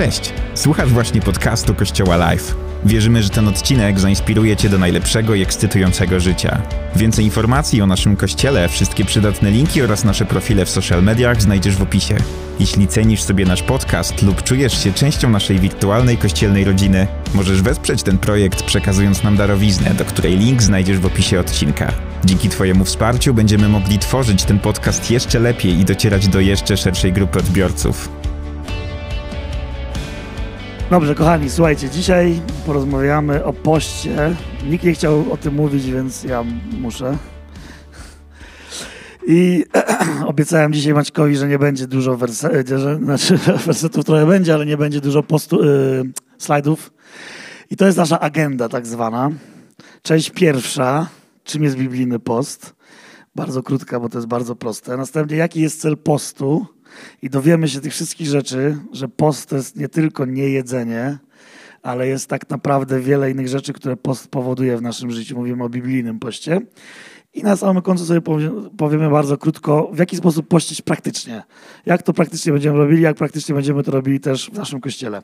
Cześć! Słuchasz właśnie podcastu Kościoła Live. Wierzymy, że ten odcinek zainspiruje Cię do najlepszego i ekscytującego życia. Więcej informacji o naszym kościele, wszystkie przydatne linki oraz nasze profile w social mediach znajdziesz w opisie. Jeśli cenisz sobie nasz podcast lub czujesz się częścią naszej wirtualnej kościelnej rodziny, możesz wesprzeć ten projekt przekazując nam darowiznę, do której link znajdziesz w opisie odcinka. Dzięki Twojemu wsparciu będziemy mogli tworzyć ten podcast jeszcze lepiej i docierać do jeszcze szerszej grupy odbiorców. Dobrze, kochani, słuchajcie, dzisiaj porozmawiamy o poście. Nikt nie chciał o tym mówić, więc ja muszę. I obiecałem dzisiaj Maćkowi, że nie będzie dużo wersetów, że, znaczy wersetów trochę będzie, ale nie będzie dużo postu, yy, slajdów. I to jest nasza agenda tak zwana. Część pierwsza, czym jest biblijny post. Bardzo krótka, bo to jest bardzo proste. Następnie, jaki jest cel postu? I dowiemy się tych wszystkich rzeczy, że post to jest nie tylko niejedzenie, ale jest tak naprawdę wiele innych rzeczy, które post powoduje w naszym życiu. Mówimy o biblijnym poście. I na samym końcu sobie powiemy bardzo krótko, w jaki sposób pościć praktycznie. Jak to praktycznie będziemy robili, jak praktycznie będziemy to robili też w naszym kościele.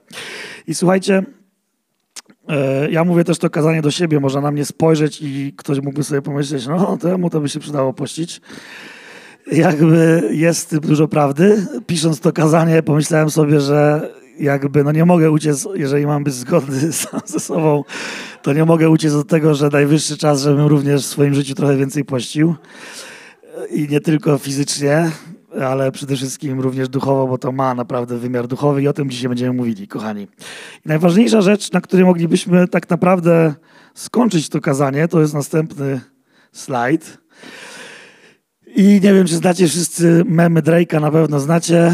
I słuchajcie, e, ja mówię też to kazanie do siebie, można na mnie spojrzeć i ktoś mógłby sobie pomyśleć, no temu to by się przydało pościć jakby jest dużo prawdy. Pisząc to kazanie, pomyślałem sobie, że jakby no nie mogę uciec, jeżeli mam być zgodny sam ze sobą, to nie mogę uciec od tego, że najwyższy czas, żebym również w swoim życiu trochę więcej pościł. I nie tylko fizycznie, ale przede wszystkim również duchowo, bo to ma naprawdę wymiar duchowy i o tym dzisiaj będziemy mówili, kochani. I najważniejsza rzecz, na której moglibyśmy tak naprawdę skończyć to kazanie, to jest następny slajd. I nie wiem, czy znacie wszyscy memy Drake'a, na pewno znacie.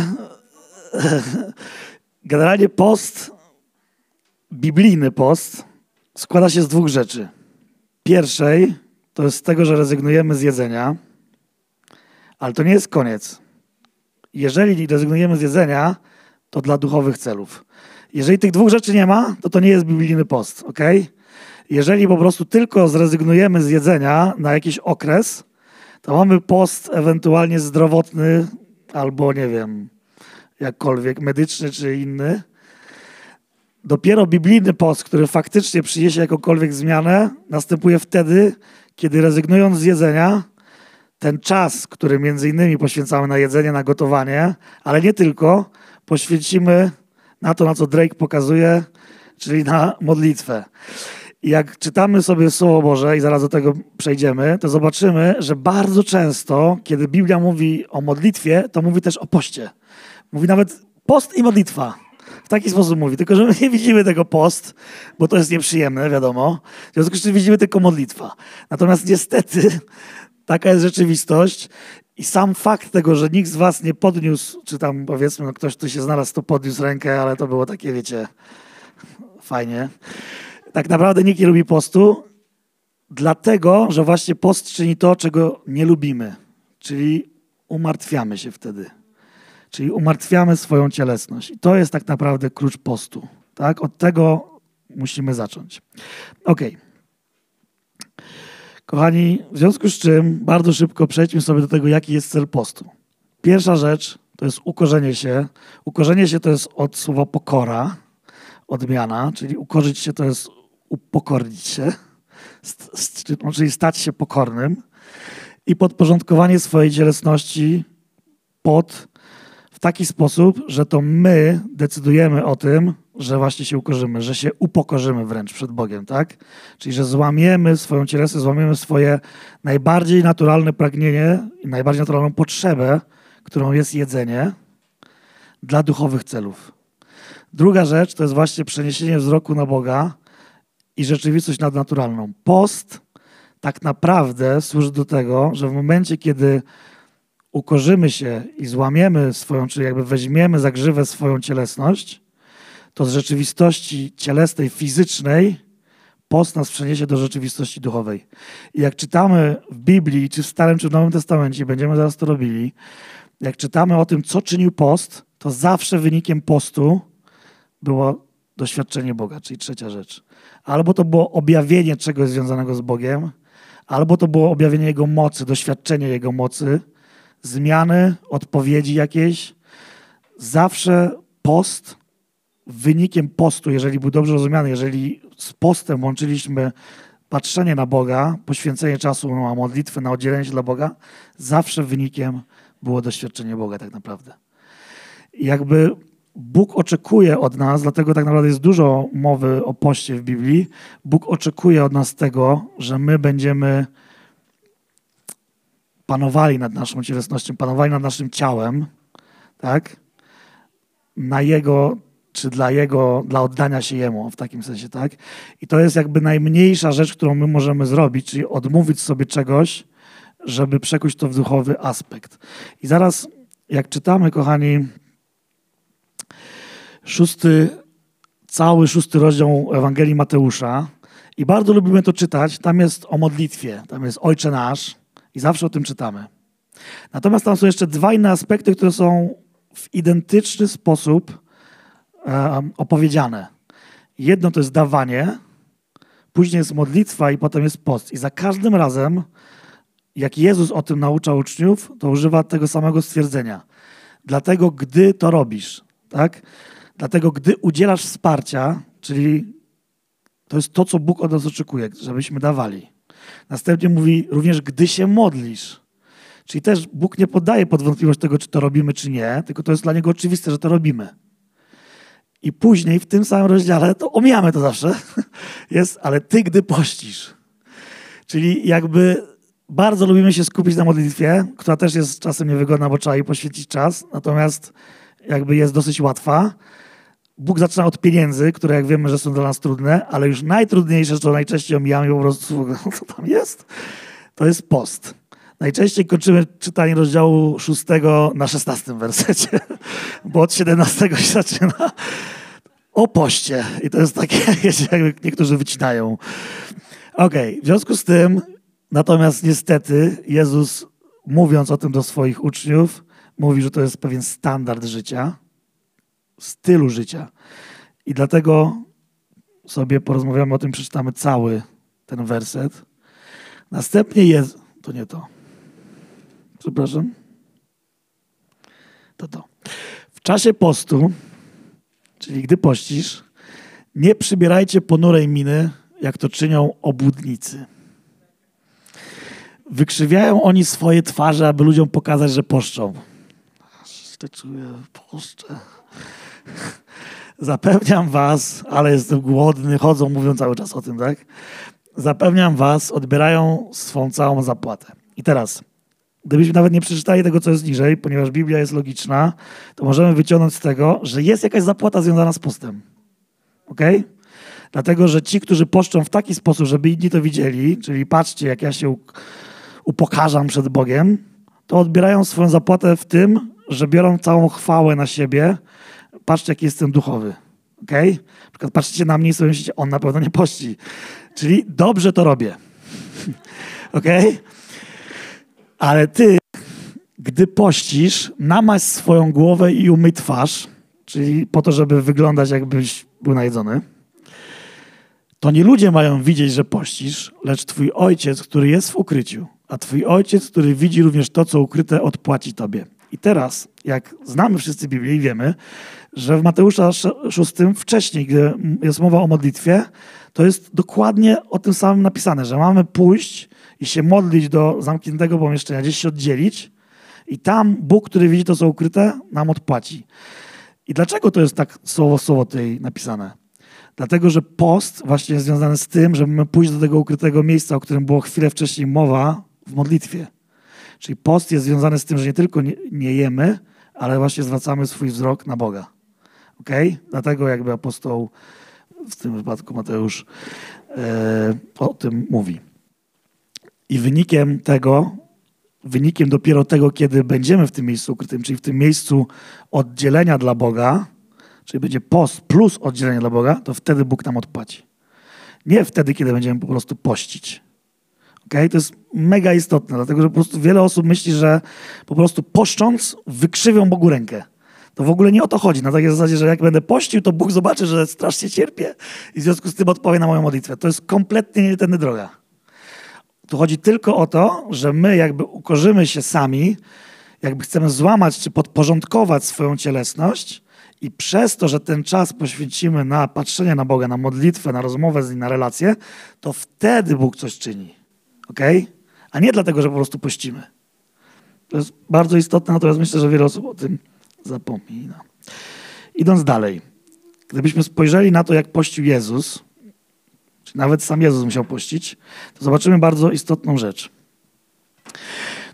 Generalnie post, biblijny post, składa się z dwóch rzeczy. Pierwszej to jest z tego, że rezygnujemy z jedzenia, ale to nie jest koniec. Jeżeli rezygnujemy z jedzenia, to dla duchowych celów. Jeżeli tych dwóch rzeczy nie ma, to to nie jest biblijny post, ok? Jeżeli po prostu tylko zrezygnujemy z jedzenia na jakiś okres, to mamy post ewentualnie zdrowotny albo nie wiem, jakkolwiek medyczny czy inny. Dopiero biblijny post, który faktycznie przyniesie jakąkolwiek zmianę, następuje wtedy, kiedy rezygnując z jedzenia, ten czas, który między innymi poświęcamy na jedzenie, na gotowanie, ale nie tylko, poświęcimy na to, na co Drake pokazuje, czyli na modlitwę. Jak czytamy sobie Słowo Boże, i zaraz do tego przejdziemy, to zobaczymy, że bardzo często, kiedy Biblia mówi o modlitwie, to mówi też o poście. Mówi nawet post i modlitwa. W taki sposób mówi. Tylko, że my nie widzimy tego post, bo to jest nieprzyjemne, wiadomo. W związku z czym widzimy tylko modlitwa. Natomiast niestety taka jest rzeczywistość i sam fakt tego, że nikt z was nie podniósł, czy tam powiedzmy, no ktoś tu się znalazł, to podniósł rękę, ale to było takie, wiecie, fajnie tak naprawdę nikt nie lubi postu, dlatego, że właśnie post czyni to, czego nie lubimy, czyli umartwiamy się wtedy. Czyli umartwiamy swoją cielesność. I to jest tak naprawdę klucz postu. Tak? Od tego musimy zacząć. Ok. Kochani, w związku z czym bardzo szybko przejdźmy sobie do tego, jaki jest cel postu. Pierwsza rzecz to jest ukorzenie się. Ukorzenie się to jest od słowa pokora, odmiana, czyli ukorzyć się to jest upokornić się, czyli stać się pokornym i podporządkowanie swojej cielesności pod w taki sposób, że to my decydujemy o tym, że właśnie się ukorzymy, że się upokorzymy wręcz przed Bogiem, tak? Czyli, że złamiemy swoją cielesność, złamiemy swoje najbardziej naturalne pragnienie i najbardziej naturalną potrzebę, którą jest jedzenie dla duchowych celów. Druga rzecz to jest właśnie przeniesienie wzroku na Boga i rzeczywistość nadnaturalną. Post tak naprawdę służy do tego, że w momencie, kiedy ukorzymy się i złamiemy swoją, czyli jakby weźmiemy za grzywę swoją cielesność, to z rzeczywistości cielesnej, fizycznej post nas przeniesie do rzeczywistości duchowej. I jak czytamy w Biblii, czy w Starym, czy w Nowym Testamencie, będziemy zaraz to robili, jak czytamy o tym, co czynił post, to zawsze wynikiem postu było doświadczenie Boga, czyli trzecia rzecz. Albo to było objawienie czegoś związanego z Bogiem, albo to było objawienie Jego mocy, doświadczenie Jego mocy, zmiany, odpowiedzi jakieś. Zawsze post wynikiem postu, jeżeli był dobrze rozumiany, jeżeli z postem łączyliśmy patrzenie na Boga, poświęcenie czasu na modlitwę, na oddzielenie się dla Boga, zawsze wynikiem było doświadczenie Boga tak naprawdę. Jakby Bóg oczekuje od nas, dlatego tak naprawdę jest dużo mowy o poście w Biblii. Bóg oczekuje od nas tego, że my będziemy panowali nad naszą cielesnością, panowali nad naszym ciałem, tak? Na Jego, czy dla Jego, dla oddania się Jemu w takim sensie, tak? I to jest jakby najmniejsza rzecz, którą my możemy zrobić, czyli odmówić sobie czegoś, żeby przekuć to w duchowy aspekt. I zaraz, jak czytamy, kochani, szósty, cały szósty rozdział Ewangelii Mateusza i bardzo lubimy to czytać, tam jest o modlitwie, tam jest Ojcze Nasz i zawsze o tym czytamy. Natomiast tam są jeszcze dwa inne aspekty, które są w identyczny sposób opowiedziane. Jedno to jest dawanie, później jest modlitwa i potem jest post. I za każdym razem, jak Jezus o tym naucza uczniów, to używa tego samego stwierdzenia. Dlatego, gdy to robisz, tak? Dlatego, gdy udzielasz wsparcia, czyli to jest to, co Bóg od nas oczekuje, żebyśmy dawali. Następnie mówi również, gdy się modlisz. Czyli też Bóg nie podaje pod wątpliwość tego, czy to robimy, czy nie, tylko to jest dla Niego oczywiste, że to robimy. I później w tym samym rozdziale, to omijamy to zawsze, jest, ale ty, gdy pościsz. Czyli jakby bardzo lubimy się skupić na modlitwie, która też jest czasem niewygodna, bo trzeba jej poświęcić czas, natomiast jakby jest dosyć łatwa. Bóg zaczyna od pieniędzy, które jak wiemy, że są dla nas trudne, ale już najtrudniejsze, co najczęściej omijamy po prostu, co tam jest, to jest post. Najczęściej kończymy czytanie rozdziału 6 na 16 wersecie, bo od 17 się zaczyna o poście. I to jest takie, jak niektórzy wycinają. Okej, okay. w związku z tym, natomiast niestety Jezus, mówiąc o tym do swoich uczniów, mówi, że to jest pewien standard życia, stylu życia. I dlatego sobie porozmawiamy o tym, przeczytamy cały ten werset. Następnie jest. To nie to. Przepraszam. To to. W czasie postu, czyli gdy pościsz, nie przybierajcie ponurej miny, jak to czynią obłudnicy. Wykrzywiają oni swoje twarze, aby ludziom pokazać, że poszczą. Aż czuję, poszczę. Zapewniam was, ale jestem głodny, chodzą, mówią cały czas o tym, tak? Zapewniam was, odbierają swą całą zapłatę. I teraz, gdybyśmy nawet nie przeczytali tego, co jest niżej, ponieważ Biblia jest logiczna, to możemy wyciągnąć z tego, że jest jakaś zapłata związana z postem. Ok? Dlatego, że ci, którzy poszczą w taki sposób, żeby inni to widzieli, czyli patrzcie, jak ja się upokarzam przed Bogiem, to odbierają swoją zapłatę w tym, że biorą całą chwałę na siebie, patrzcie, jaki jestem duchowy. Okay? Na przykład na mnie i sobie myślicie, on na pewno nie pości. Czyli dobrze to robię. ok? Ale ty, gdy pościsz, namaś swoją głowę i umyj twarz, czyli po to, żeby wyglądać jakbyś był najedzony, to nie ludzie mają widzieć, że pościsz, lecz twój ojciec, który jest w ukryciu. A twój ojciec, który widzi również to, co ukryte, odpłaci tobie. I teraz, jak znamy wszyscy Biblię i wiemy, że w Mateusza 6 wcześniej, gdy jest mowa o modlitwie, to jest dokładnie o tym samym napisane, że mamy pójść i się modlić do zamkniętego pomieszczenia, gdzieś się oddzielić i tam Bóg, który widzi to, co ukryte, nam odpłaci. I dlaczego to jest tak słowo słowo tutaj napisane? Dlatego, że post właśnie jest związany z tym, żeby pójść do tego ukrytego miejsca, o którym było chwilę wcześniej mowa w modlitwie. Czyli post jest związany z tym, że nie tylko nie, nie jemy, ale właśnie zwracamy swój wzrok na Boga. Ok? Dlatego jakby apostoł, w tym wypadku Mateusz, e, o tym mówi. I wynikiem tego, wynikiem dopiero tego, kiedy będziemy w tym miejscu ukrytym, czyli w tym miejscu oddzielenia dla Boga, czyli będzie post plus oddzielenie dla Boga, to wtedy Bóg nam odpłaci. Nie wtedy, kiedy będziemy po prostu pościć. Okay? To jest mega istotne, dlatego że po prostu wiele osób myśli, że po prostu poszcząc wykrzywią Bogu rękę. To w ogóle nie o to chodzi. Na takiej zasadzie, że jak będę pościł, to Bóg zobaczy, że strasznie cierpię i w związku z tym odpowie na moją modlitwę. To jest kompletnie nie tędy droga. Tu chodzi tylko o to, że my jakby ukorzymy się sami, jakby chcemy złamać czy podporządkować swoją cielesność I przez to, że ten czas poświęcimy na patrzenie na Boga, na modlitwę, na rozmowę z Nim, na relacje, to wtedy Bóg coś czyni. Ok? A nie dlatego, że po prostu pościmy. To jest bardzo istotne, natomiast myślę, że wiele osób o tym zapomina. Idąc dalej. Gdybyśmy spojrzeli na to, jak pościł Jezus, czy nawet sam Jezus musiał pościć, to zobaczymy bardzo istotną rzecz.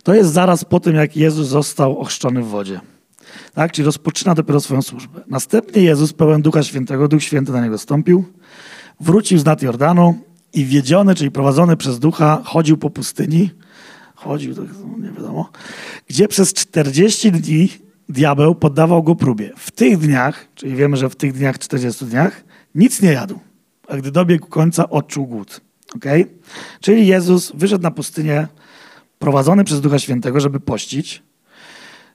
To jest zaraz po tym, jak Jezus został ochrzczony w wodzie. Tak? Czyli rozpoczyna dopiero swoją służbę. Następnie Jezus, pełen Ducha Świętego, Duch Święty na niego stąpił, wrócił z nad Jordanu i wiedziony, czyli prowadzony przez Ducha, chodził po pustyni. Chodził, tak nie wiadomo. Gdzie przez 40 dni diabeł poddawał go próbie. W tych dniach, czyli wiemy, że w tych dniach, 40 dniach, nic nie jadł. A gdy dobiegł końca, odczuł głód. Okay? Czyli Jezus wyszedł na pustynię prowadzony przez Ducha Świętego, żeby pościć.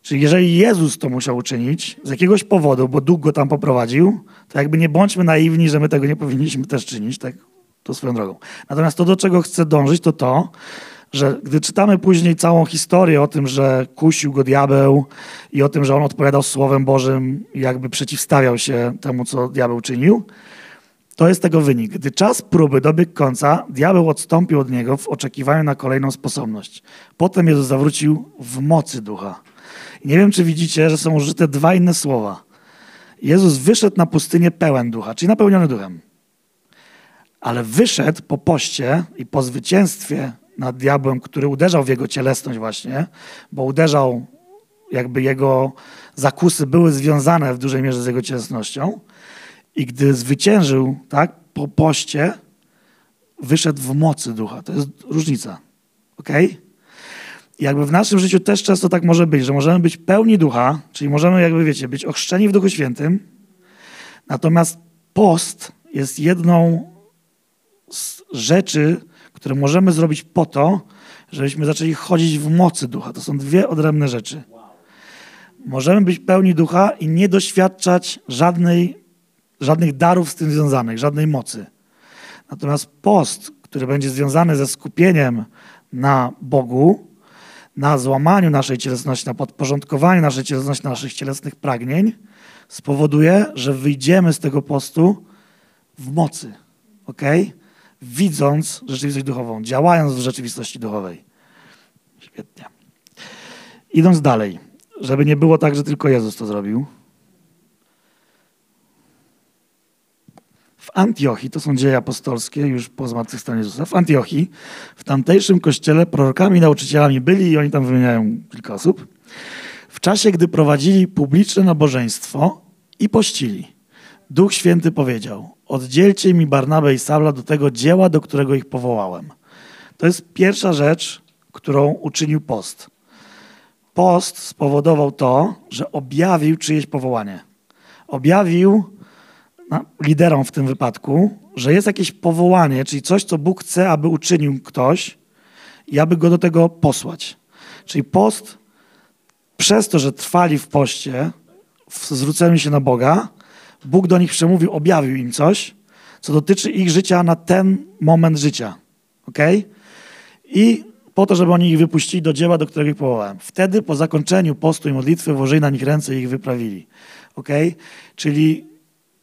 Czyli jeżeli Jezus to musiał uczynić z jakiegoś powodu, bo Duch go tam poprowadził, to jakby nie bądźmy naiwni, że my tego nie powinniśmy też czynić, tak to swoją drogą. Natomiast to, do czego chcę dążyć, to to, że gdy czytamy później całą historię o tym, że kusił go diabeł i o tym, że on odpowiadał Słowem Bożym jakby przeciwstawiał się temu, co diabeł czynił, to jest tego wynik. Gdy czas próby dobiegł końca, diabeł odstąpił od niego w oczekiwaniu na kolejną sposobność. Potem Jezus zawrócił w mocy ducha. I nie wiem, czy widzicie, że są użyte dwa inne słowa. Jezus wyszedł na pustynię pełen ducha, czyli napełniony duchem. Ale wyszedł po poście i po zwycięstwie nad diabłem, który uderzał w jego cielesność właśnie, bo uderzał, jakby jego zakusy były związane w dużej mierze z jego cielesnością. I gdy zwyciężył, tak, po poście, wyszedł w mocy ducha. To jest różnica. ok? Jakby w naszym życiu też często tak może być, że możemy być pełni ducha, czyli możemy, jakby wiecie, być ochrzczeni w Duchu Świętym, natomiast post jest jedną rzeczy, które możemy zrobić po to, żebyśmy zaczęli chodzić w mocy ducha. To są dwie odrębne rzeczy. Możemy być pełni ducha i nie doświadczać żadnej żadnych darów z tym związanych, żadnej mocy. Natomiast post, który będzie związany ze skupieniem na Bogu, na złamaniu naszej cielesności, na podporządkowaniu naszej cielesności, naszych cielesnych pragnień, spowoduje, że wyjdziemy z tego postu w mocy. ok? Widząc rzeczywistość duchową, działając w rzeczywistości duchowej. Świetnie. Idąc dalej, żeby nie było tak, że tylko Jezus to zrobił. w Antiochii, to są dzieje apostolskie, już po zmartwychwstaniu Jezusa, w Antiochii, w tamtejszym kościele prorokami nauczycielami byli i oni tam wymieniają kilka osób, w czasie, gdy prowadzili publiczne nabożeństwo i pościli. Duch Święty powiedział, oddzielcie mi Barnabę i Saula do tego dzieła, do którego ich powołałem. To jest pierwsza rzecz, którą uczynił post. Post spowodował to, że objawił czyjeś powołanie. Objawił liderom w tym wypadku, że jest jakieś powołanie, czyli coś, co Bóg chce, aby uczynił ktoś i aby go do tego posłać. Czyli post, przez to, że trwali w poście, w zwróceniu się na Boga, Bóg do nich przemówił, objawił im coś, co dotyczy ich życia na ten moment życia. ok? I po to, żeby oni ich wypuścili do dzieła, do którego ich powołałem. Wtedy po zakończeniu postu i modlitwy włożyli na nich ręce i ich wyprawili. ok? Czyli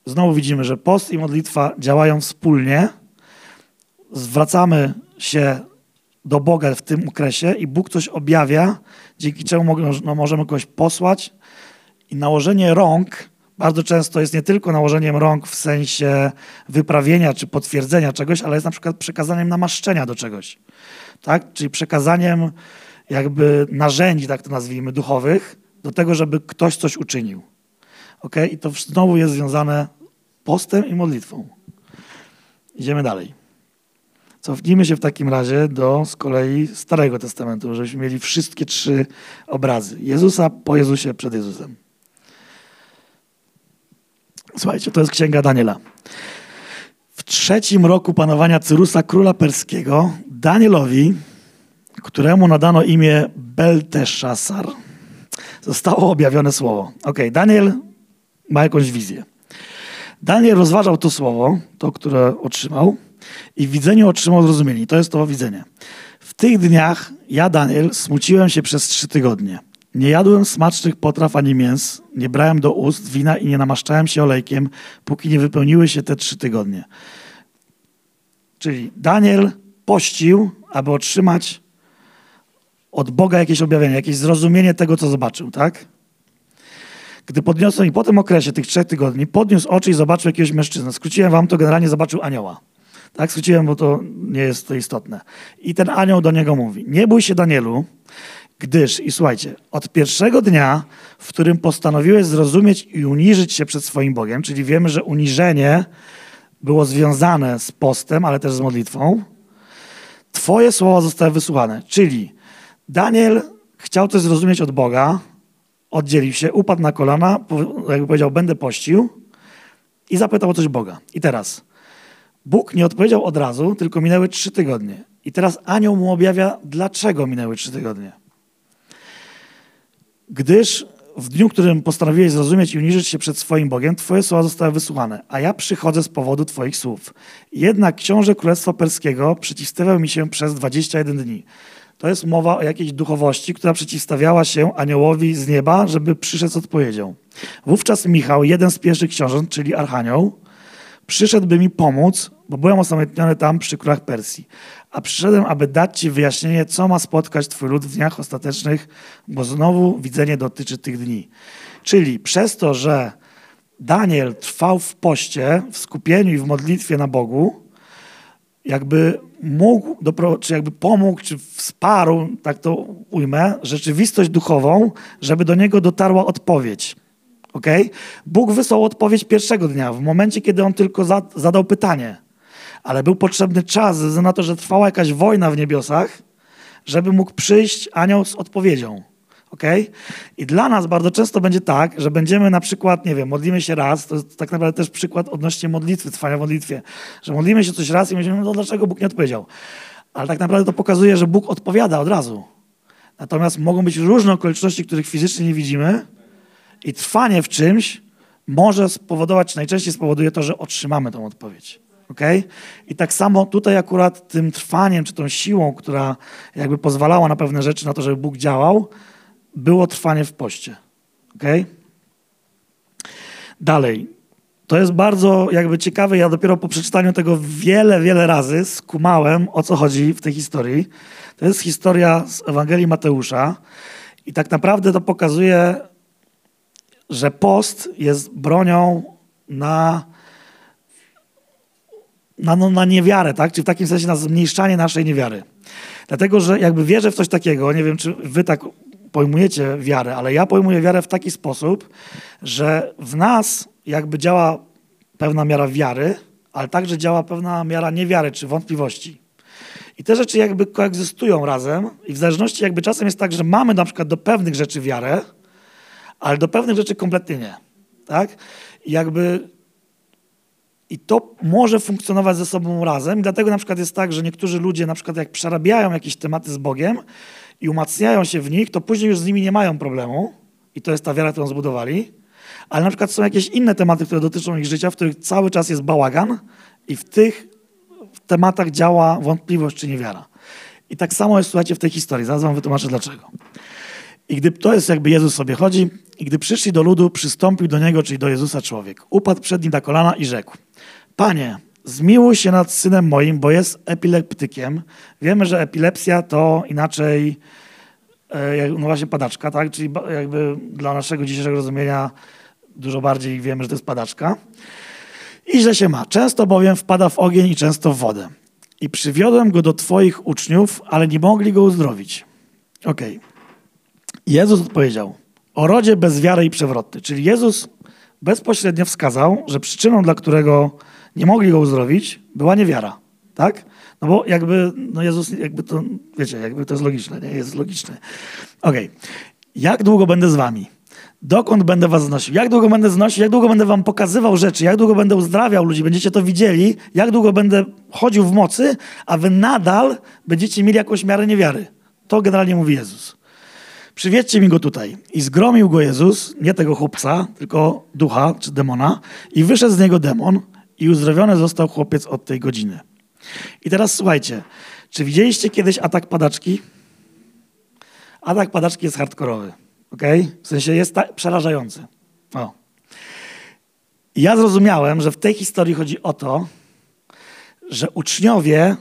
Znowu widzimy, że post i modlitwa działają wspólnie. Zwracamy się do Boga w tym okresie i Bóg coś objawia, dzięki czemu no, możemy kogoś posłać. I nałożenie rąk bardzo często jest nie tylko nałożeniem rąk w sensie wyprawienia czy potwierdzenia czegoś, ale jest na przykład przekazaniem namaszczenia do czegoś. Tak? Czyli przekazaniem jakby narzędzi, tak to nazwijmy, duchowych, do tego, żeby ktoś coś uczynił. Okay? I to znowu jest związane postem i modlitwą. Idziemy dalej. Cofnijmy się w takim razie do z kolei Starego Testamentu, żebyśmy mieli wszystkie trzy obrazy. Jezusa po Jezusie, przed Jezusem. Słuchajcie, to jest Księga Daniela. W trzecim roku panowania Cyrusa, króla perskiego, Danielowi, któremu nadano imię Belteszasar, zostało objawione słowo. Ok, Daniel ma jakąś wizję. Daniel rozważał to słowo, to, które otrzymał, i w widzeniu otrzymał zrozumienie. To jest to widzenie. W tych dniach ja, Daniel, smuciłem się przez trzy tygodnie. Nie jadłem smacznych potraw ani mięs, nie brałem do ust wina i nie namaszczałem się olejkiem, póki nie wypełniły się te trzy tygodnie. Czyli Daniel pościł, aby otrzymać od Boga jakieś objawienie, jakieś zrozumienie tego, co zobaczył, tak? Gdy podniosłem i po tym okresie tych trzech tygodni, podniósł oczy i zobaczył jakiegoś mężczyznę. Skróciłem wam to, generalnie zobaczył anioła. Tak, skróciłem, bo to nie jest to istotne. I ten anioł do niego mówi, nie bój się Danielu, gdyż, i słuchajcie, od pierwszego dnia, w którym postanowiłeś zrozumieć i uniżyć się przed swoim Bogiem, czyli wiemy, że uniżenie było związane z postem, ale też z modlitwą, twoje słowa zostały wysłuchane. Czyli Daniel chciał coś zrozumieć od Boga, oddzielił się, upadł na kolana, jakby powiedział, będę pościł i zapytał o coś Boga. I teraz Bóg nie odpowiedział od razu, tylko minęły trzy tygodnie. I teraz anioł mu objawia, dlaczego minęły trzy tygodnie. Gdyż w dniu, którym postanowiłeś zrozumieć i uniżyć się przed swoim Bogiem, twoje słowa zostały wysłuchane, a ja przychodzę z powodu twoich słów. Jednak książę Królestwa Perskiego przeciwstawiał mi się przez 21 dni. To jest mowa o jakiejś duchowości, która przeciwstawiała się aniołowi z nieba, żeby przyszedł z odpowiedzią. Wówczas Michał, jeden z pierwszych książąt, czyli Archanioł, przyszedł, by mi pomóc, bo byłem osamotniony tam przy królach Persji. A przyszedłem, aby dać Ci wyjaśnienie, co ma spotkać Twój lud w dniach ostatecznych, bo znowu widzenie dotyczy tych dni. Czyli przez to, że Daniel trwał w poście, w skupieniu i w modlitwie na Bogu, jakby mógł, czy jakby pomógł, czy wsparł, tak to ujmę, rzeczywistość duchową, żeby do niego dotarła odpowiedź. Okay? Bóg wysłał odpowiedź pierwszego dnia, w momencie, kiedy on tylko za, zadał pytanie. Ale był potrzebny czas, ze na to, że trwała jakaś wojna w niebiosach, żeby mógł przyjść anioł z odpowiedzią. Okay? I dla nas bardzo często będzie tak, że będziemy na przykład, nie wiem, modlimy się raz, to jest tak naprawdę też przykład odnośnie modlitwy, trwania modlitwie, że modlimy się coś raz i myślimy, no dlaczego Bóg nie odpowiedział? Ale tak naprawdę to pokazuje, że Bóg odpowiada od razu. Natomiast mogą być różne okoliczności, których fizycznie nie widzimy i trwanie w czymś może spowodować, najczęściej spowoduje to, że otrzymamy tą odpowiedź. Okay? I tak samo tutaj akurat tym trwaniem, czy tą siłą, która jakby pozwalała na pewne rzeczy, na to, żeby Bóg działał, było trwanie w poście. Okay? Dalej. To jest bardzo jakby ciekawe. Ja dopiero po przeczytaniu tego wiele, wiele razy skumałem, o co chodzi w tej historii. To jest historia z Ewangelii Mateusza i tak naprawdę to pokazuje, że post jest bronią na, na, no, na niewiarę, tak? Czy w takim sensie na zmniejszanie naszej niewiary. Dlatego, że jakby wierzę w coś takiego, nie wiem, czy wy tak pojmujecie wiarę, ale ja pojmuję wiarę w taki sposób, że w nas jakby działa pewna miara wiary, ale także działa pewna miara niewiary czy wątpliwości. I te rzeczy jakby koegzystują razem i w zależności jakby czasem jest tak, że mamy na przykład do pewnych rzeczy wiarę, ale do pewnych rzeczy kompletnie nie. Tak? Jakby i to może funkcjonować ze sobą razem. Dlatego na przykład jest tak, że niektórzy ludzie na przykład jak przerabiają jakieś tematy z Bogiem, i umacniają się w nich, to później już z nimi nie mają problemu. I to jest ta wiara, którą zbudowali. Ale na przykład są jakieś inne tematy, które dotyczą ich życia, w których cały czas jest bałagan i w tych tematach działa wątpliwość czy niewiara. I tak samo jest, słuchajcie, w tej historii. Zaraz wam wytłumaczę dlaczego. I gdy to jest jakby Jezus sobie chodzi, i gdy przyszli do ludu, przystąpił do niego, czyli do Jezusa człowiek. Upadł przed nim na kolana i rzekł: Panie, zmiłuj się nad synem moim, bo jest epileptykiem. Wiemy, że epilepsja to inaczej, e, no właśnie padaczka, tak? Czyli jakby dla naszego dzisiejszego rozumienia dużo bardziej wiemy, że to jest padaczka. I że się ma. Często bowiem wpada w ogień i często w wodę. I przywiodłem go do Twoich uczniów, ale nie mogli go uzdrowić. Okej. Okay. Jezus odpowiedział, o rodzie bez wiary i przewrotny. Czyli Jezus bezpośrednio wskazał, że przyczyną, dla którego nie mogli go uzdrowić, była niewiara. Tak? No bo jakby, no Jezus, jakby to, wiecie, jakby to jest logiczne, nie? Jest logiczne. Okej. Okay. Jak długo będę z wami? Dokąd będę was znosił? Jak długo będę znosił? Jak długo będę wam pokazywał rzeczy? Jak długo będę uzdrawiał ludzi? Będziecie to widzieli? Jak długo będę chodził w mocy? A wy nadal będziecie mieli jakąś miarę niewiary. To generalnie mówi Jezus. Przywiedźcie mi go tutaj. I zgromił go Jezus, nie tego chłopca, tylko ducha czy demona. I wyszedł z niego demon i uzdrowiony został chłopiec od tej godziny. I teraz słuchajcie, czy widzieliście kiedyś atak padaczki? Atak padaczki jest hardkorowy. ok? W sensie jest ta, przerażający. O. Ja zrozumiałem, że w tej historii chodzi o to, że uczniowie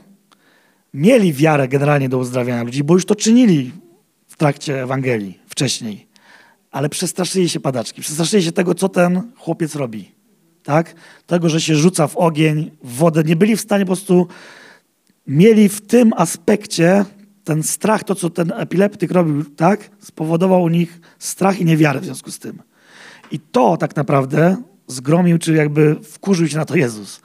mieli wiarę generalnie do uzdrawiania ludzi, bo już to czynili trakcie Ewangelii wcześniej. Ale przestraszyli się padaczki, przestraszyli się tego, co ten chłopiec robi. Tak? Tego, że się rzuca w ogień, w wodę. Nie byli w stanie po prostu, mieli w tym aspekcie ten strach, to co ten epileptyk robił, tak? Spowodował u nich strach i niewiarę w związku z tym. I to tak naprawdę zgromił, czy jakby wkurzył się na to Jezus.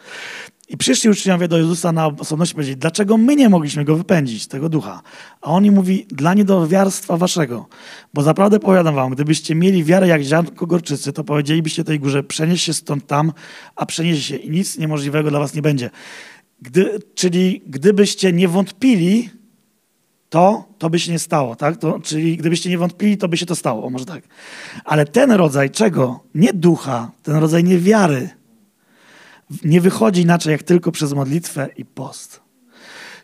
I przyszli uczniowie do Jezusa na osobność i powiedzieli, dlaczego my nie mogliśmy go wypędzić, tego ducha? A on im mówi, dla niedowiarstwa waszego. Bo zaprawdę powiadam wam, gdybyście mieli wiarę jak ziarnko gorczycy, to powiedzielibyście tej górze, przenieś się stąd tam, a przeniesie się i nic niemożliwego dla was nie będzie. Gdy, czyli gdybyście nie wątpili, to, to by się nie stało, tak? To, czyli gdybyście nie wątpili, to by się to stało, może tak. Ale ten rodzaj czego? Nie ducha, ten rodzaj niewiary nie wychodzi inaczej jak tylko przez modlitwę i post.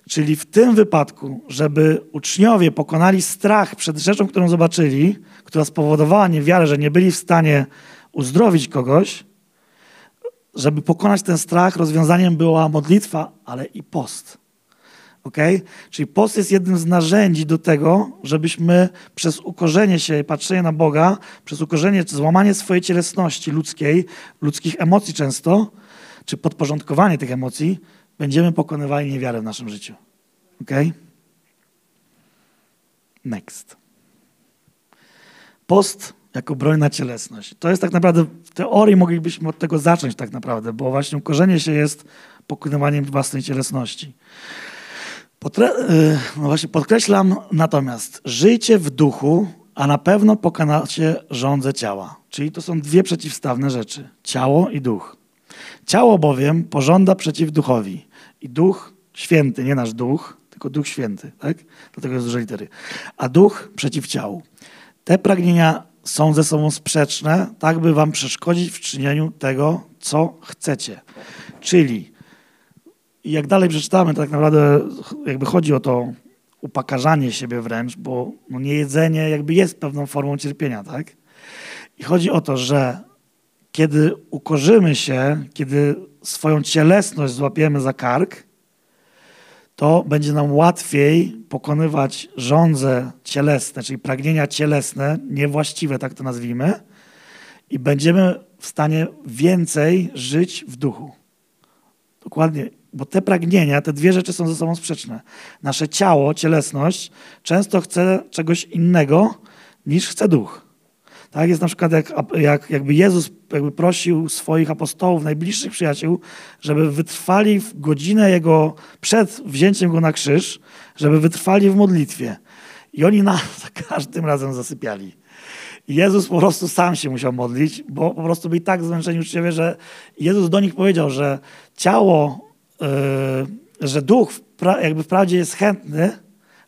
Czyli w tym wypadku, żeby uczniowie pokonali strach przed rzeczą, którą zobaczyli, która spowodowała niewiarę, że nie byli w stanie uzdrowić kogoś, żeby pokonać ten strach, rozwiązaniem była modlitwa, ale i post. Okay? Czyli post jest jednym z narzędzi do tego, żebyśmy przez ukorzenie się i patrzenie na Boga, przez ukorzenie, złamanie swojej cielesności ludzkiej, ludzkich emocji często, czy podporządkowanie tych emocji, będziemy pokonywali niewiarę w naszym życiu. Ok? Next. Post jako broń na cielesność. To jest tak naprawdę, w teorii moglibyśmy od tego zacząć tak naprawdę, bo właśnie ukorzenie się jest pokonywaniem własnej cielesności. Potre y, no właśnie podkreślam natomiast, żyjcie w duchu, a na pewno pokonacie rządzę ciała. Czyli to są dwie przeciwstawne rzeczy. Ciało i duch. Ciało bowiem pożąda przeciw duchowi. I duch święty, nie nasz duch, tylko duch święty, tak? Dlatego jest duże litery. A duch przeciw ciału. Te pragnienia są ze sobą sprzeczne, tak by wam przeszkodzić w czynieniu tego, co chcecie. Czyli jak dalej przeczytamy, tak naprawdę jakby chodzi o to upakarzanie siebie wręcz, bo no niejedzenie jakby jest pewną formą cierpienia, tak? I chodzi o to, że kiedy ukorzymy się, kiedy swoją cielesność złapiemy za kark, to będzie nam łatwiej pokonywać żądze cielesne, czyli pragnienia cielesne, niewłaściwe, tak to nazwijmy, i będziemy w stanie więcej żyć w duchu. Dokładnie, bo te pragnienia, te dwie rzeczy są ze sobą sprzeczne. Nasze ciało, cielesność często chce czegoś innego niż chce duch. Tak jest na przykład, jak, jak jakby Jezus jakby prosił swoich apostołów, najbliższych przyjaciół, żeby wytrwali w godzinę Jego, przed wzięciem Go na krzyż, żeby wytrwali w modlitwie. I oni na, za każdym razem zasypiali. Jezus po prostu sam się musiał modlić, bo po prostu byli tak zmęczeni uczniowie, że Jezus do nich powiedział, że ciało, yy, że duch jakby wprawdzie jest chętny,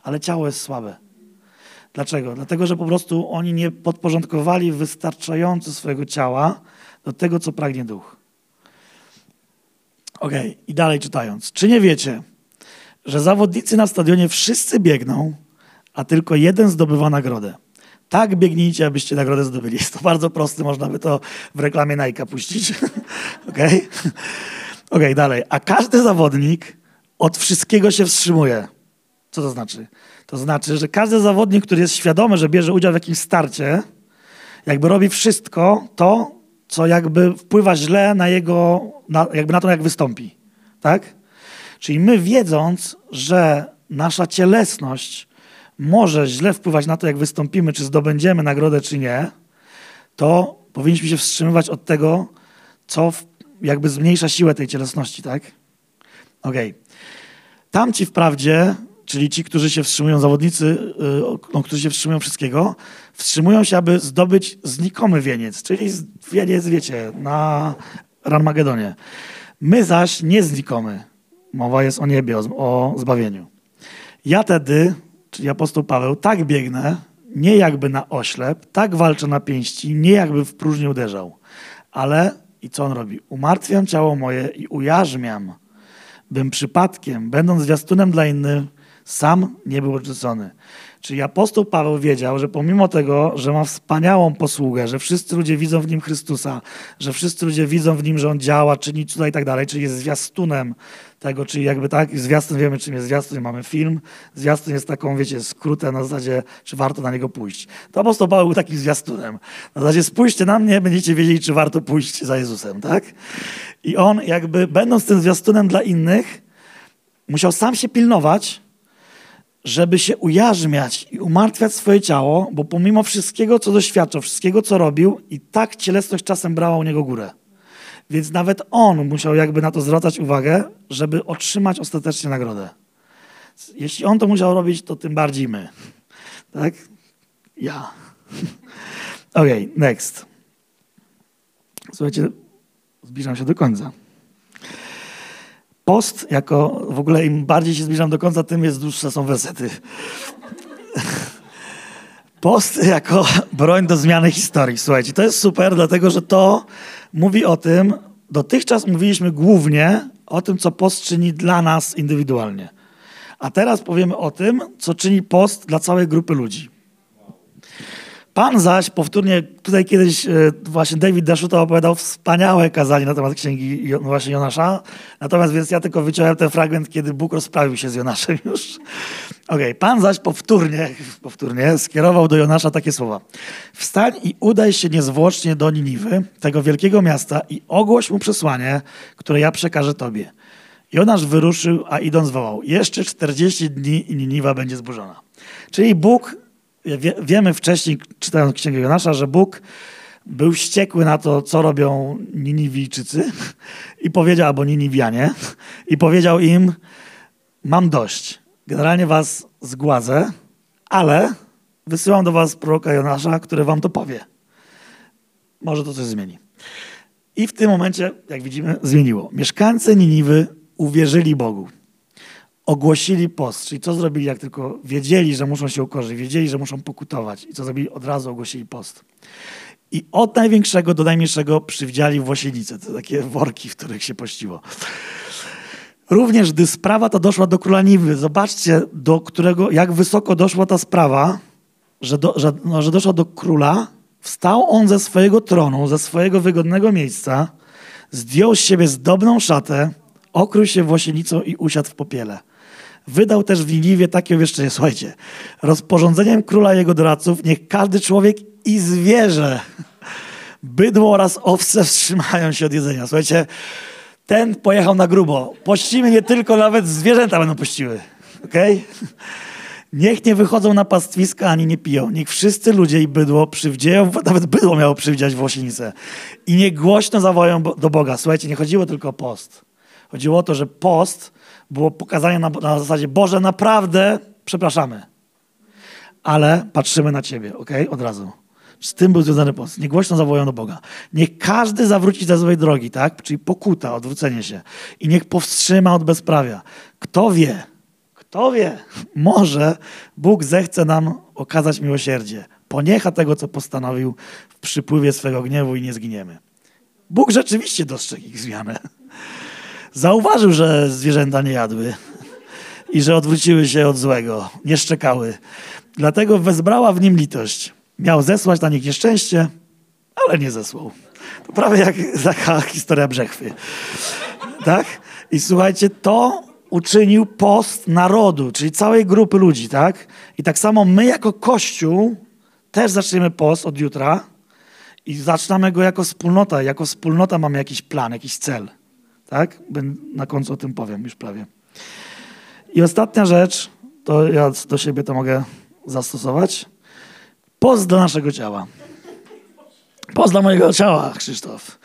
ale ciało jest słabe. Dlaczego? Dlatego, że po prostu oni nie podporządkowali wystarczająco swojego ciała do tego, co pragnie duch. Ok, i dalej czytając. Czy nie wiecie, że zawodnicy na stadionie wszyscy biegną, a tylko jeden zdobywa nagrodę? Tak biegnijcie, abyście nagrodę zdobyli. Jest to bardzo prosty, można by to w reklamie Nike puścić. ok? Ok, dalej. A każdy zawodnik od wszystkiego się wstrzymuje. Co to znaczy? To znaczy, że każdy zawodnik, który jest świadomy, że bierze udział w jakimś starcie, jakby robi wszystko to, co jakby wpływa źle na jego, na, jakby na to, jak wystąpi. Tak? Czyli my wiedząc, że nasza cielesność może źle wpływać na to, jak wystąpimy, czy zdobędziemy nagrodę, czy nie, to powinniśmy się wstrzymywać od tego, co jakby zmniejsza siłę tej cielesności, tak? Okej. Okay. Tamci wprawdzie czyli ci, którzy się wstrzymują, zawodnicy, y, no, którzy się wstrzymują wszystkiego, wstrzymują się, aby zdobyć znikomy wieniec, czyli wieniec, wiecie, na Ranmagedonie. My zaś nie znikomy. Mowa jest o niebie, o, zbawieniu. Ja tedy, czyli apostoł Paweł, tak biegnę, nie jakby na oślep, tak walczę na pięści, nie jakby w próżnię uderzał. Ale, i co on robi? Umartwiam ciało moje i ujarzmiam, bym przypadkiem, będąc zwiastunem dla innych, sam nie był odrzucony. Czyli apostoł Paweł wiedział, że pomimo tego, że ma wspaniałą posługę, że wszyscy ludzie widzą w nim Chrystusa, że wszyscy ludzie widzą w nim, że on działa, czyni cuda i tak dalej, czyli jest zwiastunem tego, czyli jakby tak, zwiastun wiemy, czym jest zwiastun, mamy film, zwiastun jest taką, wiecie, skrótem na zasadzie, czy warto na niego pójść. To apostoł Paweł był takim zwiastunem. Na zasadzie spójrzcie na mnie, będziecie wiedzieli, czy warto pójść za Jezusem, tak? I on jakby, będąc tym zwiastunem dla innych, musiał sam się pilnować, żeby się ujarzmiać i umartwiać swoje ciało, bo pomimo wszystkiego, co doświadczał, wszystkiego, co robił, i tak cielesność czasem brała u niego górę. Więc nawet on musiał jakby na to zwracać uwagę, żeby otrzymać ostatecznie nagrodę. Jeśli on to musiał robić, to tym bardziej my. Tak? Ja. Okej, okay, next. Słuchajcie, zbliżam się do końca. Post jako, w ogóle im bardziej się zbliżam do końca, tym jest dłuższe są wersety. Post jako broń do zmiany historii. Słuchajcie, to jest super, dlatego że to mówi o tym, dotychczas mówiliśmy głównie o tym, co post czyni dla nas indywidualnie. A teraz powiemy o tym, co czyni post dla całej grupy ludzi. Pan zaś powtórnie, tutaj kiedyś e, właśnie David Daszuta opowiadał wspaniałe kazanie na temat księgi właśnie Jonasza. Natomiast więc ja tylko wyciąłem ten fragment, kiedy Bóg rozprawił się z Jonaszem już. Okej, okay. Pan zaś powtórnie, powtórnie skierował do Jonasza takie słowa. Wstań i udaj się niezwłocznie do Niniwy, tego wielkiego miasta i ogłoś mu przesłanie, które ja przekażę tobie. Jonasz wyruszył, a idąc wołał. Jeszcze 40 dni i Niniwa będzie zburzona. Czyli Bóg Wie, wiemy wcześniej, czytając Księgę Jonasza, że Bóg był wściekły na to, co robią Niniwijczycy i powiedział, albo Niniwianie, i powiedział im, mam dość. Generalnie was zgładzę, ale wysyłam do was proroka Jonasza, który wam to powie. Może to coś zmieni. I w tym momencie, jak widzimy, zmieniło. Mieszkańcy Niniwy uwierzyli Bogu ogłosili post. Czyli co zrobili, jak tylko wiedzieli, że muszą się ukorzyć, wiedzieli, że muszą pokutować. I co zrobili? Od razu ogłosili post. I od największego do najmniejszego przywdziali włosienice. To takie worki, w których się pościło. Również gdy sprawa ta doszła do króla Niwy, zobaczcie, do którego, jak wysoko doszła ta sprawa, że, do, że, no, że doszła do króla, wstał on ze swojego tronu, ze swojego wygodnego miejsca, zdjął z siebie zdobną szatę, okrył się włosienicą i usiadł w popiele. Wydał też w Niniwie takie obwieszczenie, słuchajcie, rozporządzeniem króla i jego doradców niech każdy człowiek i zwierzę, bydło oraz owce wstrzymają się od jedzenia. Słuchajcie, ten pojechał na grubo. Pościmy nie tylko, nawet zwierzęta będą pościły. Okej? Okay? Niech nie wychodzą na pastwiska, ani nie piją. Niech wszyscy ludzie i bydło przywdzieją, nawet bydło miało przywdziać włosienicę. I niech głośno zawołają do Boga. Słuchajcie, nie chodziło tylko o post. Chodziło o to, że post było pokazanie na, na zasadzie, Boże, naprawdę przepraszamy, ale patrzymy na Ciebie, ok? Od razu. Z tym był związany post. Niech głośno zawołają do Boga. Niech każdy zawróci ze złej drogi, tak? Czyli pokuta, odwrócenie się. I niech powstrzyma od bezprawia. Kto wie, kto wie, może Bóg zechce nam okazać miłosierdzie. Poniecha tego, co postanowił w przypływie swego gniewu i nie zginiemy. Bóg rzeczywiście dostrzegł ich zmianę zauważył, że zwierzęta nie jadły i że odwróciły się od złego, nie szczekały. Dlatego wezbrała w nim litość. Miał zesłać na nich nieszczęście, ale nie zesłał. To prawie jak taka historia brzechwy. Tak? I słuchajcie, to uczynił post narodu, czyli całej grupy ludzi, tak? I tak samo my jako Kościół też zaczniemy post od jutra i zaczynamy go jako wspólnota. Jako wspólnota mamy jakiś plan, jakiś cel. Tak? Na końcu o tym powiem już prawie. I ostatnia rzecz, to ja do siebie to mogę zastosować. Post dla naszego ciała. Post dla mojego ciała, Krzysztof.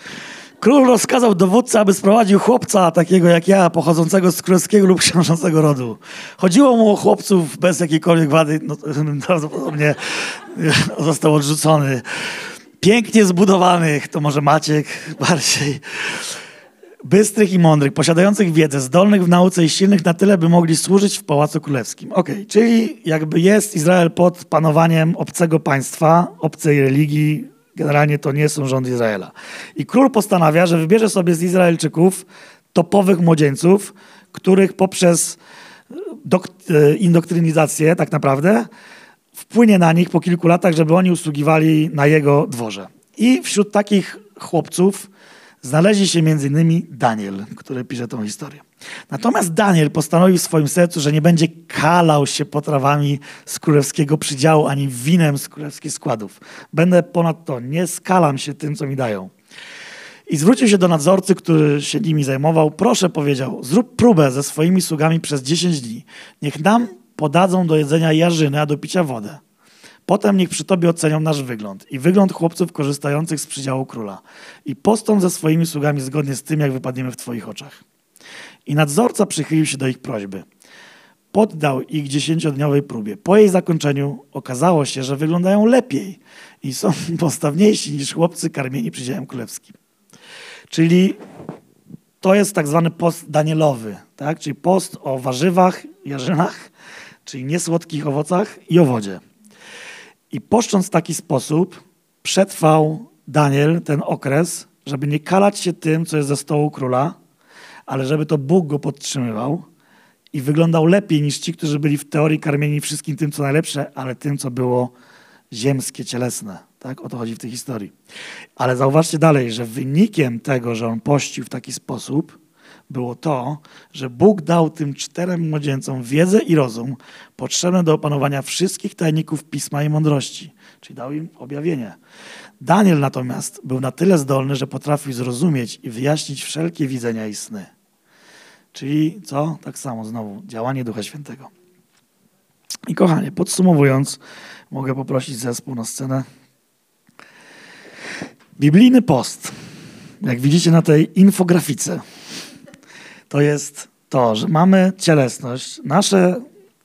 Król rozkazał dowódcy, aby sprowadził chłopca takiego jak ja, pochodzącego z królewskiego lub książącego rodu. Chodziło mu o chłopców bez jakiejkolwiek wady, no, prawdopodobnie został odrzucony. Pięknie zbudowanych, to może Maciek bardziej bystrych i mądrych, posiadających wiedzę, zdolnych w nauce i silnych na tyle, by mogli służyć w Pałacu Królewskim. Okej, okay, czyli jakby jest Izrael pod panowaniem obcego państwa, obcej religii, generalnie to nie są rządy Izraela. I król postanawia, że wybierze sobie z Izraelczyków topowych młodzieńców, których poprzez e, indoktrynizację tak naprawdę wpłynie na nich po kilku latach, żeby oni usługiwali na jego dworze. I wśród takich chłopców znaleźli się m.in. Daniel, który pisze tą historię. Natomiast Daniel postanowił w swoim sercu, że nie będzie kalał się potrawami z królewskiego przydziału, ani winem z królewskich składów. Będę ponadto, nie skalam się tym, co mi dają. I zwrócił się do nadzorcy, który się nimi zajmował. Proszę, powiedział, zrób próbę ze swoimi sługami przez 10 dni. Niech nam podadzą do jedzenia jarzyny, a do picia wodę. Potem niech przy tobie ocenią nasz wygląd i wygląd chłopców korzystających z przydziału króla. I postąp ze swoimi sługami zgodnie z tym, jak wypadniemy w twoich oczach. I nadzorca przychylił się do ich prośby. Poddał ich dziesięciodniowej próbie. Po jej zakończeniu okazało się, że wyglądają lepiej i są postawniejsi niż chłopcy karmieni przydziałem królewskim. Czyli to jest tak zwany post danielowy, tak? czyli post o warzywach, jarzynach, czyli niesłodkich owocach i o wodzie. I poszcząc w taki sposób, przetrwał Daniel ten okres, żeby nie kalać się tym, co jest ze stołu króla, ale żeby to Bóg go podtrzymywał i wyglądał lepiej niż ci, którzy byli w teorii karmieni wszystkim tym, co najlepsze, ale tym, co było ziemskie, cielesne. Tak? O to chodzi w tej historii. Ale zauważcie dalej, że wynikiem tego, że on pościł w taki sposób, było to, że Bóg dał tym czterem młodzieńcom wiedzę i rozum potrzebne do opanowania wszystkich tajników pisma i mądrości, czyli dał im objawienie. Daniel natomiast był na tyle zdolny, że potrafił zrozumieć i wyjaśnić wszelkie widzenia i sny. Czyli co? Tak samo znowu, działanie Ducha Świętego. I kochanie, podsumowując, mogę poprosić zespół na scenę. Biblijny post, jak widzicie na tej infografice, to jest to, że mamy cielesność. Nasze,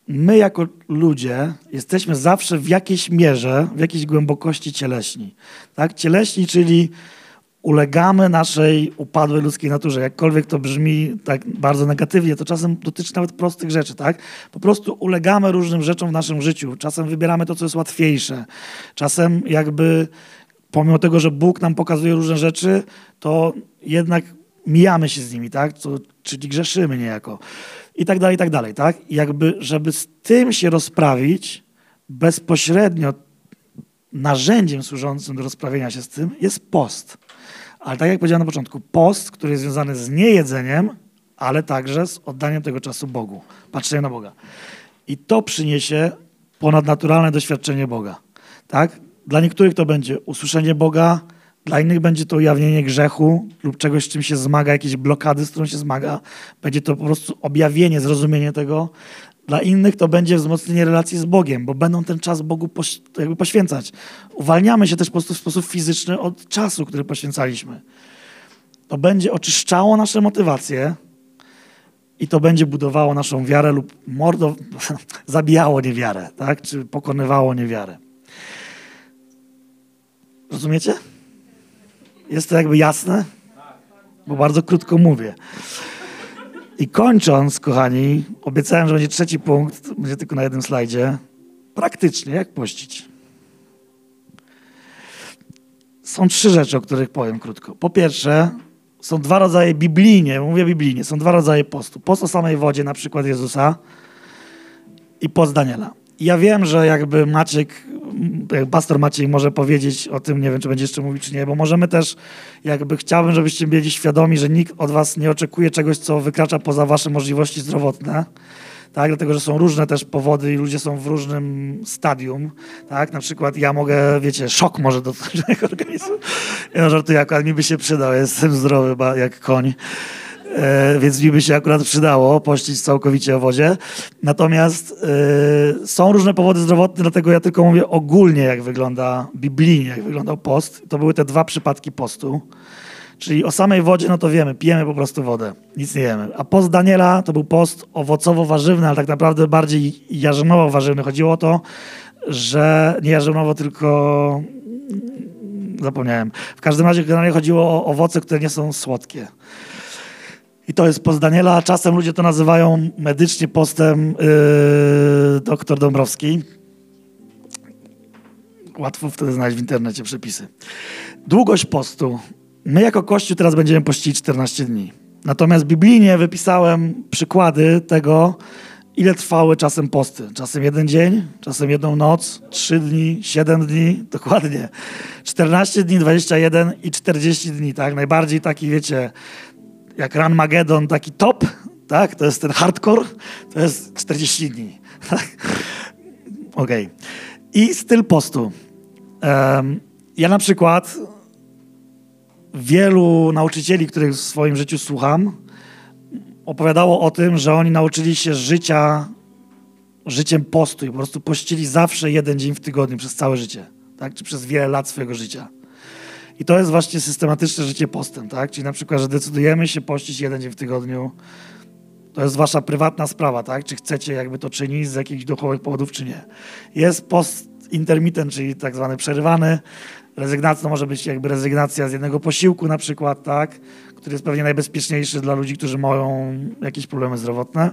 my jako ludzie jesteśmy zawsze w jakiejś mierze, w jakiejś głębokości cieleśni. Tak? Cieleśni, czyli ulegamy naszej upadłej ludzkiej naturze. Jakkolwiek to brzmi tak bardzo negatywnie, to czasem dotyczy nawet prostych rzeczy, tak? Po prostu ulegamy różnym rzeczom w naszym życiu. Czasem wybieramy to, co jest łatwiejsze. Czasem jakby pomimo tego, że Bóg nam pokazuje różne rzeczy, to jednak mijamy się z nimi, tak? Co, czyli grzeszymy niejako. I tak dalej, i tak dalej, tak? Jakby, żeby z tym się rozprawić, bezpośrednio narzędziem służącym do rozprawienia się z tym jest post. Ale tak jak powiedziałem na początku, post, który jest związany z niejedzeniem, ale także z oddaniem tego czasu Bogu, patrzeniem na Boga. I to przyniesie ponadnaturalne doświadczenie Boga. Tak? Dla niektórych to będzie usłyszenie Boga, dla innych będzie to ujawnienie grzechu lub czegoś, z czym się zmaga, jakieś blokady, z którą się zmaga. Będzie to po prostu objawienie, zrozumienie tego. Dla innych to będzie wzmocnienie relacji z Bogiem, bo będą ten czas Bogu poś jakby poświęcać. Uwalniamy się też po prostu w sposób fizyczny od czasu, który poświęcaliśmy. To będzie oczyszczało nasze motywacje i to będzie budowało naszą wiarę lub mordo, zabijało niewiarę, tak? czy pokonywało niewiarę. Rozumiecie? Jest to jakby jasne? Bo bardzo krótko mówię. I kończąc, kochani, obiecałem, że będzie trzeci punkt, będzie tylko na jednym slajdzie. Praktycznie, jak pościć? Są trzy rzeczy, o których powiem krótko. Po pierwsze, są dwa rodzaje biblijnie, mówię biblijnie, są dwa rodzaje postu. Post o samej wodzie, na przykład Jezusa i post Daniela. Ja wiem, że jakby Maciek pastor Maciej może powiedzieć o tym, nie wiem, czy będzie jeszcze mówić, czy nie, bo możemy też, jakby chciałbym, żebyście byli świadomi, że nikt od was nie oczekuje czegoś, co wykracza poza wasze możliwości zdrowotne, tak, dlatego, że są różne też powody i ludzie są w różnym stadium, tak, na przykład ja mogę, wiecie, szok może dotknąć mojego organizmu, ja żartuję, akurat mi by się przydał, jestem zdrowy jak koń, E, więc mi by się akurat przydało pościć całkowicie o wodzie. Natomiast e, są różne powody zdrowotne, dlatego ja tylko mówię ogólnie, jak wygląda biblijnie, jak wyglądał post. To były te dwa przypadki postu. Czyli o samej wodzie, no to wiemy, pijemy po prostu wodę, nic nie jemy. A post Daniela to był post owocowo-warzywny, ale tak naprawdę bardziej jarzynowo-warzywny. Chodziło o to, że nie jarzynowo, tylko zapomniałem. W każdym razie generalnie chodziło o owoce, które nie są słodkie. I to jest post Daniela. Czasem ludzie to nazywają medycznie postem yy, doktor Dąbrowski. Łatwo wtedy znaleźć w internecie przepisy. Długość postu. My jako Kościół teraz będziemy pościć 14 dni. Natomiast biblijnie wypisałem przykłady tego, ile trwały czasem posty. Czasem jeden dzień, czasem jedną noc, trzy dni, siedem dni, dokładnie. 14 dni, 21 i 40 dni, tak? Najbardziej taki, wiecie, jak Run Magedon, taki top, tak? To jest ten hardcore, to jest 40 dni. Tak? Okej. Okay. I styl postu. Um, ja na przykład wielu nauczycieli, których w swoim życiu słucham, opowiadało o tym, że oni nauczyli się życia życiem postu i po prostu pościli zawsze jeden dzień w tygodniu przez całe życie, tak? czy przez wiele lat swojego życia. I to jest właśnie systematyczne życie postem, tak? Czyli na przykład, że decydujemy się pościć jeden dzień w tygodniu. To jest wasza prywatna sprawa, tak? Czy chcecie jakby to czynić z jakichś duchowych powodów, czy nie. Jest post intermittent, czyli tak zwany przerywany. Rezygnacja może być jakby rezygnacja z jednego posiłku na przykład, tak? Który jest pewnie najbezpieczniejszy dla ludzi, którzy mają jakieś problemy zdrowotne.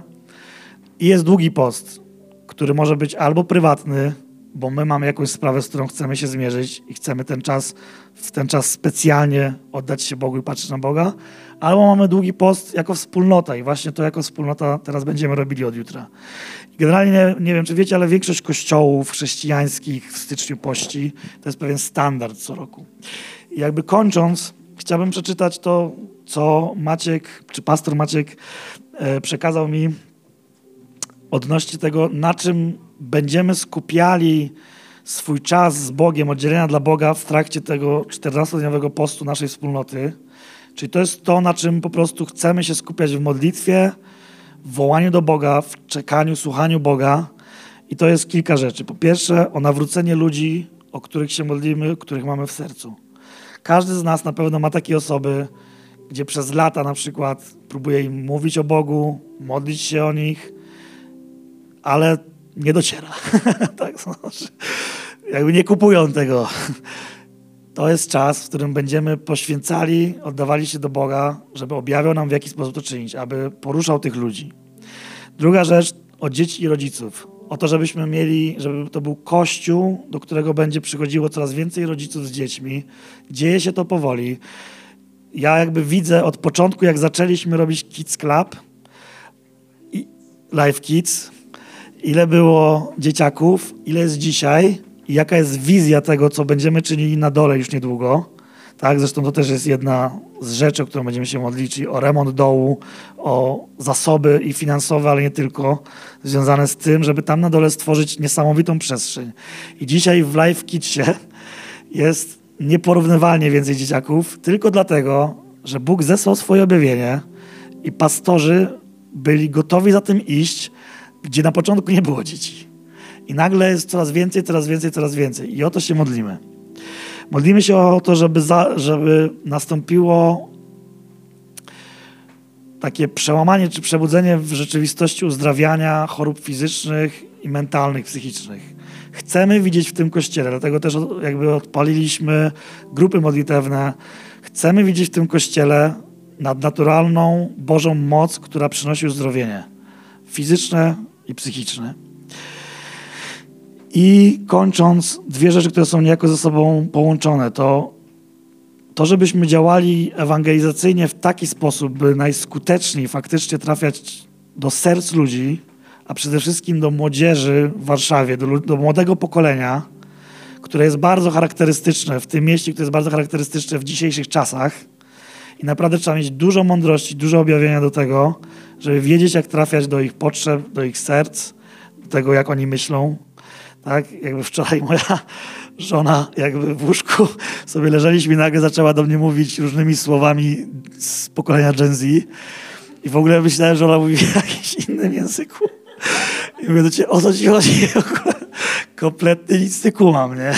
I jest długi post, który może być albo prywatny, bo my mamy jakąś sprawę, z którą chcemy się zmierzyć i chcemy ten czas, w ten czas specjalnie oddać się Bogu i patrzeć na Boga, albo mamy długi post jako wspólnota i właśnie to jako wspólnota teraz będziemy robili od jutra. Generalnie nie, nie wiem, czy wiecie, ale większość kościołów chrześcijańskich w styczniu pości to jest pewien standard co roku. I jakby kończąc, chciałbym przeczytać to, co Maciek, czy pastor Maciek e, przekazał mi odnośnie tego, na czym będziemy skupiali swój czas z Bogiem, oddzielenia dla Boga w trakcie tego 14-dniowego postu naszej wspólnoty. Czyli to jest to, na czym po prostu chcemy się skupiać w modlitwie, w wołaniu do Boga, w czekaniu, słuchaniu Boga. I to jest kilka rzeczy. Po pierwsze, o nawrócenie ludzi, o których się modlimy, których mamy w sercu. Każdy z nas na pewno ma takie osoby, gdzie przez lata na przykład próbuje im mówić o Bogu, modlić się o nich, ale nie dociera. tak, znaczy, jakby nie kupują tego. To jest czas, w którym będziemy poświęcali, oddawali się do Boga, żeby objawiał nam, w jaki sposób to czynić, aby poruszał tych ludzi. Druga rzecz o dzieci i rodziców. O to, żebyśmy mieli, żeby to był kościół, do którego będzie przychodziło coraz więcej rodziców z dziećmi. Dzieje się to powoli. Ja jakby widzę od początku, jak zaczęliśmy robić Kids Club, Live Kids, ile było dzieciaków, ile jest dzisiaj i jaka jest wizja tego, co będziemy czynili na dole już niedługo. Tak, zresztą to też jest jedna z rzeczy, o którą będziemy się modlić, czyli o remont dołu, o zasoby i finansowe, ale nie tylko, związane z tym, żeby tam na dole stworzyć niesamowitą przestrzeń. I dzisiaj w Live Kitsie jest nieporównywalnie więcej dzieciaków, tylko dlatego, że Bóg zesłał swoje objawienie i pastorzy byli gotowi za tym iść, gdzie na początku nie było dzieci. I nagle jest coraz więcej, coraz więcej, coraz więcej. I o to się modlimy. Modlimy się o to, żeby, za, żeby nastąpiło takie przełamanie czy przebudzenie w rzeczywistości uzdrawiania chorób fizycznych i mentalnych, psychicznych. Chcemy widzieć w tym kościele, dlatego też jakby odpaliliśmy grupy modlitewne. Chcemy widzieć w tym kościele nadnaturalną Bożą moc, która przynosi uzdrowienie fizyczne psychiczne. I kończąc, dwie rzeczy, które są niejako ze sobą połączone, to to, żebyśmy działali ewangelizacyjnie w taki sposób, by najskuteczniej faktycznie trafiać do serc ludzi, a przede wszystkim do młodzieży w Warszawie, do, do młodego pokolenia, które jest bardzo charakterystyczne w tym mieście, które jest bardzo charakterystyczne w dzisiejszych czasach. I naprawdę trzeba mieć dużo mądrości, dużo objawienia do tego, żeby wiedzieć, jak trafiać do ich potrzeb, do ich serc, do tego, jak oni myślą. Tak? Jakby wczoraj moja żona jakby w łóżku sobie leżeliśmy i nagle zaczęła do mnie mówić różnymi słowami z pokolenia Gen Z. I w ogóle myślałem, że ona mówi w jakimś innym języku. I mówię do ciebie, o co ci chodzi? Kompletnie nic nie kumam, nie?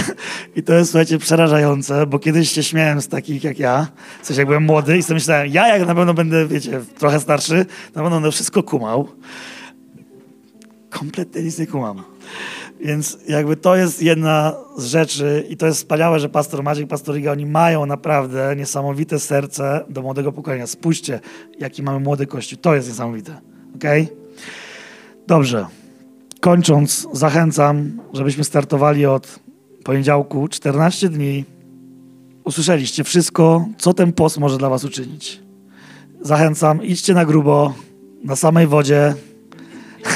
I to jest, słuchajcie, przerażające, bo kiedyś się śmiałem z takich jak ja, w sensie jak byłem młody i sobie myślałem, ja jak na pewno będę, wiecie, trochę starszy, na pewno będę wszystko kumał. Kompletnie nic nie kumam. Więc jakby to jest jedna z rzeczy i to jest wspaniałe, że pastor Maciek, pastor Iga, oni mają naprawdę niesamowite serce do młodego pokolenia. Spójrzcie, jaki mamy młody kościół. To jest niesamowite. Okay? Dobrze. Kończąc, zachęcam, żebyśmy startowali od poniedziałku 14 dni. Usłyszeliście wszystko, co ten post może dla was uczynić. Zachęcam, idźcie na grubo, na samej wodzie.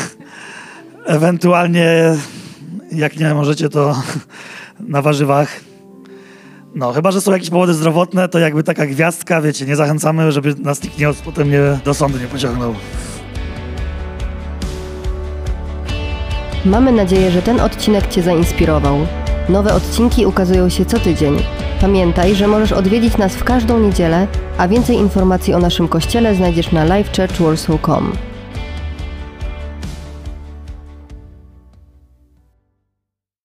Ewentualnie, jak nie możecie, to na warzywach. No, chyba, że są jakieś powody zdrowotne, to jakby taka gwiazdka, wiecie, nie zachęcamy, żeby nas nikt nie, potem nie, do sądu nie pociągnął. Mamy nadzieję, że ten odcinek Cię zainspirował. Nowe odcinki ukazują się co tydzień. Pamiętaj, że możesz odwiedzić nas w każdą niedzielę, a więcej informacji o naszym kościele znajdziesz na livechurchwarsaw.com.